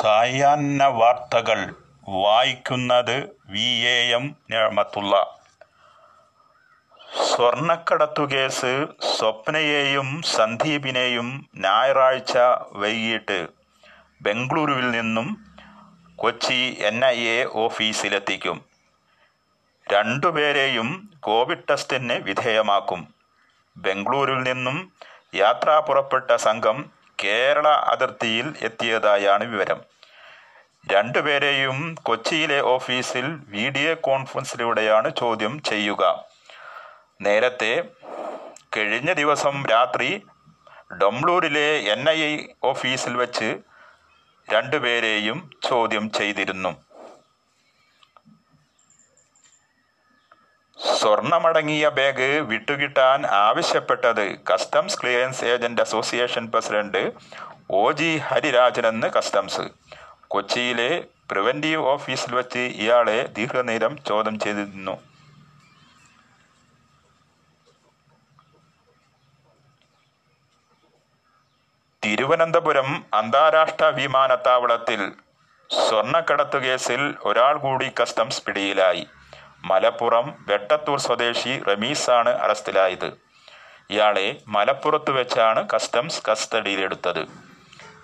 സായാഹ്ന വാർത്തകൾ വായിക്കുന്നത് വി എ എം ഞാമത്തുള്ള. സ്വർണക്കടത്തു കേസ് സ്വപ്നയെയും സന്ദീപിനെയും ഞായറാഴ്ച വൈകിട്ട് ബംഗളൂരുവിൽ നിന്നും കൊച്ചി എൻ ഐ എ ഓഫീസിലെത്തിക്കും. രണ്ടുപേരെയും കോവിഡ് ടെസ്റ്റിന് വിധേയമാക്കും. ബംഗളൂരുവിൽ നിന്നും യാത്ര പുറപ്പെട്ട സംഘം കേരള അതിർത്തിയിൽ എത്തിയതായാണ് വിവരം. രണ്ടുപേരെയും കൊച്ചിയിലെ ഓഫീസിൽ വീഡിയോ കോൺഫറൻസിലൂടെയാണ് ചോദ്യം ചെയ്യുക. നേരത്തെ കഴിഞ്ഞ ദിവസം രാത്രി ഡംലൂരിലെ എൻ ഐ ഓഫീസിൽ വെച്ച് രണ്ടുപേരെയും ചോദ്യം ചെയ്തിരുന്നു. സ്വർണമടങ്ങിയ ബാഗ് വിട്ടുകിട്ടാൻ ആവശ്യപ്പെട്ടത് customs clearance agent association president O G ഹരിരാജനെന്ന് customs. കൊച്ചിയിലെ പ്രിവന്റീവ് ഓഫീസിൽ വെച്ച് ഇയാളെ ദീർഘനേരം ചോദ്യം ചെയ്തിരുന്നു. തിരുവനന്തപുരം അന്താരാഷ്ട്ര വിമാനത്താവളത്തിൽ സ്വർണക്കടത്ത് കേസിൽ ഒരാൾ കൂടി കസ്റ്റംസ് പിടിയിലായി. മലപ്പുറം വെട്ടത്തൂർ സ്വദേശി റമീസാണ് അറസ്റ്റിലായത്. ഇയാളെ മലപ്പുറത്ത് വെച്ചാണ് കസ്റ്റംസ് കസ്റ്റഡിയിലെടുത്തത്.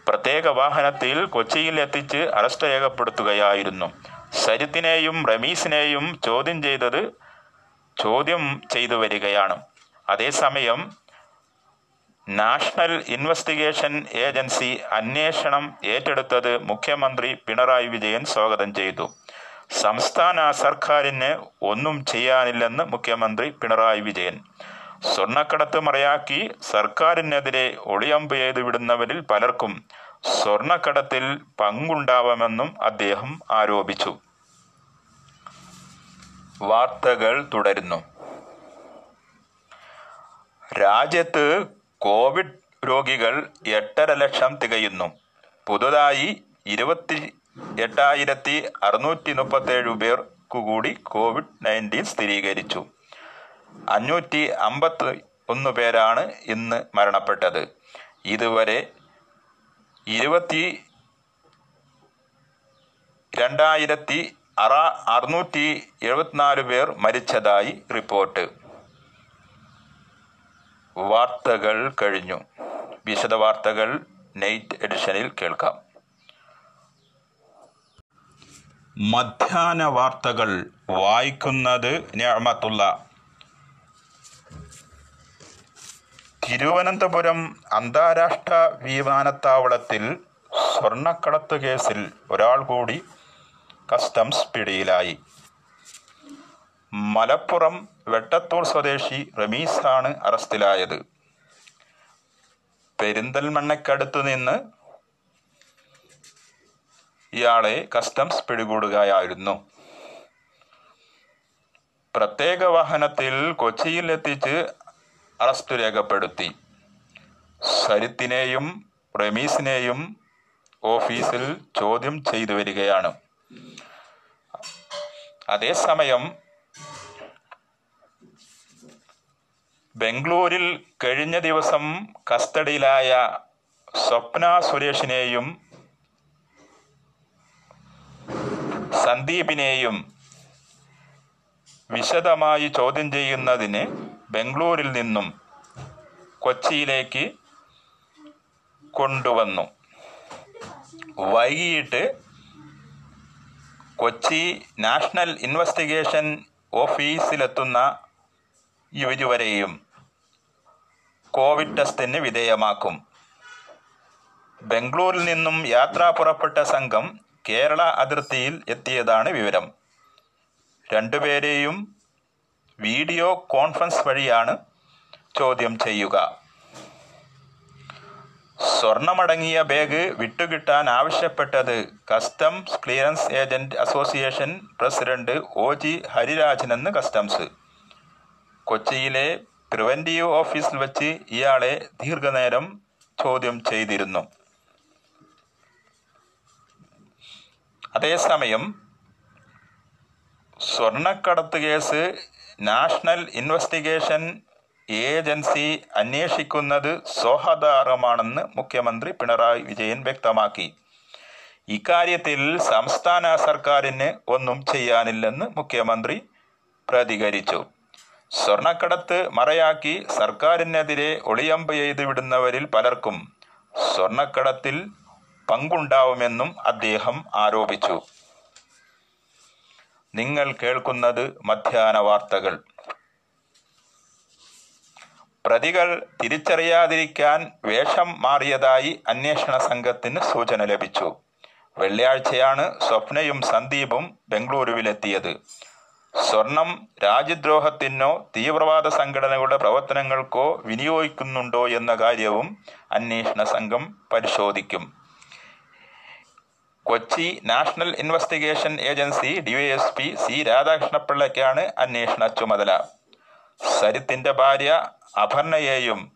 പ്രത്യേക വാഹനത്തിൽ കൊച്ചിയിൽ എത്തിച്ച് അറസ്റ്റ് രേഖപ്പെടുത്തുകയായിരുന്നു. സരിത്തിനെയും റമീസിനെയും ചോദ്യം ചെയ്തത് ചോദ്യം ചെയ്തു വരികയാണ്. അതേസമയം നാഷണൽ ഇൻവെസ്റ്റിഗേഷൻ ഏജൻസി അന്വേഷണം ഏറ്റെടുത്തത് മുഖ്യമന്ത്രി പിണറായി വിജയൻ സ്വാഗതം ചെയ്തു. സംസ്ഥാന സർക്കാരിന് ഒന്നും ചെയ്യാനില്ലെന്ന് മുഖ്യമന്ത്രി പിണറായി വിജയൻ. സ്വർണക്കടത്ത് മറയാക്കി സർക്കാരിനെതിരെ ഒളിയമ്പ് ചെയ്തു വിടുന്നവരിൽ പലർക്കും സ്വർണക്കടത്തിൽ പങ്കുണ്ടാവാമെന്നും അദ്ദേഹം ആരോപിച്ചു. വാർത്തകൾ തുടരുന്നു. രാജ്യത്ത് കോവിഡ് രോഗികൾ എട്ടര ലക്ഷം തികയുന്നു. പുതുതായി ഇരുപത്തി എട്ടായിരത്തി അറുന്നൂറ്റി മുപ്പത്തേഴ് പേർക്കു കൂടി കോവിഡ് നയന്റീൻ സ്ഥിരീകരിച്ചു. അഞ്ഞൂറ്റി അമ്പത്തി ഒന്ന് പേരാണ് ഇന്ന് മരണപ്പെട്ടത്. ഇതുവരെ ഇരുപത്തി രണ്ടായിരത്തി അറ അറുന്നൂറ്റി എഴുപത്തിനാല് പേർ മരിച്ചതായി റിപ്പോർട്ട്. വാർത്തകൾ കഴിഞ്ഞു. വിശദ വാർത്തകൾ നൈറ്റ് എഡിഷനിൽ കേൾക്കാം. മധ്യാഹ്ന വാർത്തകൾ വായിക്കുന്നത് ഞാമത്തുള്ള. തിരുവനന്തപുരം അന്താരാഷ്ട്ര വിമാനത്താവളത്തിൽ സ്വർണക്കടത്ത് കേസിൽ ഒരാൾ കൂടി കസ്റ്റംസ് പിടിയിലായി. മലപ്പുറം വെട്ടത്തൂർ സ്വദേശി റമീസാണ് അറസ്റ്റിലായത്. പെരിന്തൽമണ്ണയ്ക്കടുത്ത് നിന്ന് ഇയാളെ കസ്റ്റംസ് പിടികൂടുകയായിരുന്നു. പ്രത്യേക വാഹനത്തിൽ കൊച്ചിയിൽ എത്തിച്ച് അറസ്റ്റ് രേഖപ്പെടുത്തി. സരിത്തിനെയും റമീസിനെയും ഓഫീസിൽ ചോദ്യം ചെയ്തു വരികയാണ്. അതേസമയം ബംഗളൂരിൽ കഴിഞ്ഞ ദിവസം കസ്റ്റഡിയിലായ സ്വപ്ന സുരേഷിനെയും സന്ദീപിനെയും വിശദമായി ചോദ്യം ചെയ്യുന്നതിന് ബംഗളൂരിൽ നിന്നും കൊച്ചിയിലേക്ക് കൊണ്ടുവന്നു. വൈകിട്ട് കൊച്ചി നാഷണൽ ഇൻവെസ്റ്റിഗേഷൻ ഓഫീസിലെത്തുന്ന ഇരുവരെയും കോവിഡ് ടെസ്റ്റിന് വിധേയമാക്കും. ബംഗളൂരിൽ നിന്നും യാത്ര പുറപ്പെട്ട സംഘം കേരള അതിർത്തിയിൽ എത്തിയതാണ് വിവരം. രണ്ടുപേരെയും വീഡിയോ കോൺഫറൻസ് വഴിയാണ് ചോദ്യം ചെയ്യുക. സ്വർണമടങ്ങിയ ബാഗ് വിട്ടുകിട്ടാൻ ആവശ്യപ്പെട്ടത് customs clearance agent association president O G ഹരിരാജനെന്ന് customs. കൊച്ചിയിലെ പ്രിവന്റീവ് ഓഫീസിൽ വച്ച് ഇയാളെ ദീർഘനേരം ചോദ്യം ചെയ്തിരുന്നു. അതേസമയം സ്വർണക്കടത്ത് കേസ് നാഷണൽ ഇൻവെസ്റ്റിഗേഷൻ ഏജൻസി അന്വേഷിക്കുന്നത് സ്വാഗതാർഹമാണെന്ന് മുഖ്യമന്ത്രി പിണറായി വിജയൻ വ്യക്തമാക്കി. ഇക്കാര്യത്തിൽ സംസ്ഥാന സർക്കാരിന് ഒന്നും ചെയ്യാനില്ലെന്ന് മുഖ്യമന്ത്രി പ്രതികരിച്ചു. സ്വർണക്കടത്ത് മറയാക്കി സർക്കാരിനെതിരെ ഒളിയമ്പ് ചെയ്ത് വിടുന്നവരിൽ പലർക്കും സ്വർണക്കടത്തിൽ പങ്കുണ്ടാവുമെന്നും അദ്ദേഹം ആരോപിച്ചു. നിങ്ങൾ കേൾക്കുന്നത് മധ്യാന വാർത്തകൾ. പ്രതികൾ തിരിച്ചറിയാതിരിക്കാൻ വേഷം മാറിയതായി അന്വേഷണ സംഘത്തിന് സൂചന ലഭിച്ചു. വെള്ളിയാഴ്ചയാണ് സ്വപ്നയും സന്ദീപും ബംഗളൂരുവിലെത്തിയത്. സ്വർണം രാജ്യദ്രോഹത്തിനോ തീവ്രവാദ സംഘടനകളുടെ പ്രവർത്തനങ്ങൾക്കോ വിനിയോഗിക്കുന്നുണ്ടോ എന്ന കാര്യവും അന്വേഷണ സംഘം പരിശോധിക്കും. Kochi national investigation agency DYSP C രാധാകൃഷ്ണപിള്ളയ്ക്കാണ് അന്വേഷണ ചുമതല. സരിത്തിന്റെ ഭാര്യ അപർണയെയും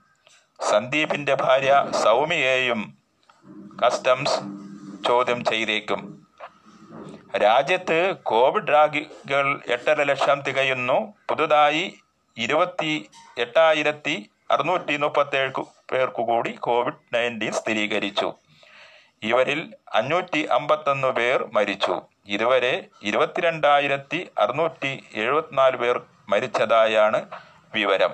സന്ദീപിന്റെ ഭാര്യ സൗമ്യയെയും കസ്റ്റംസ് ചോദ്യം ചെയ്തേക്കും. രാജ്യത്ത് കോവിഡ് രോഗികൾ എട്ടര ലക്ഷം തികയുന്നു. പുതുതായി ഇരുപത്തി എട്ടായിരത്തി അറുന്നൂറ്റി മുപ്പത്തേഴ് പേർക്കു കൂടി കോവിഡ് നയന്റീൻ സ്ഥിരീകരിച്ചു. ഇവരിൽ അഞ്ഞൂറ്റി അമ്പത്തൊന്ന് പേർ മരിച്ചു. ഇതുവരെ ഇരുപത്തിരണ്ടായിരത്തി അറുന്നൂറ്റി എഴുപത്തിനാല് പേർ മരിച്ചതായാണ് വിവരം.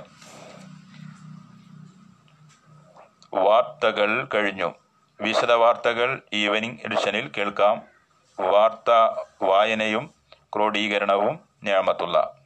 വാർത്തകൾ കഴിഞ്ഞു. വിശദ വാർത്തകൾ ഈവനിംഗ് എഡിഷനിൽ കേൾക്കാം. വാർത്ത വായനയും ക്രോഡീകരണവും ഞാമത്തുള്ള.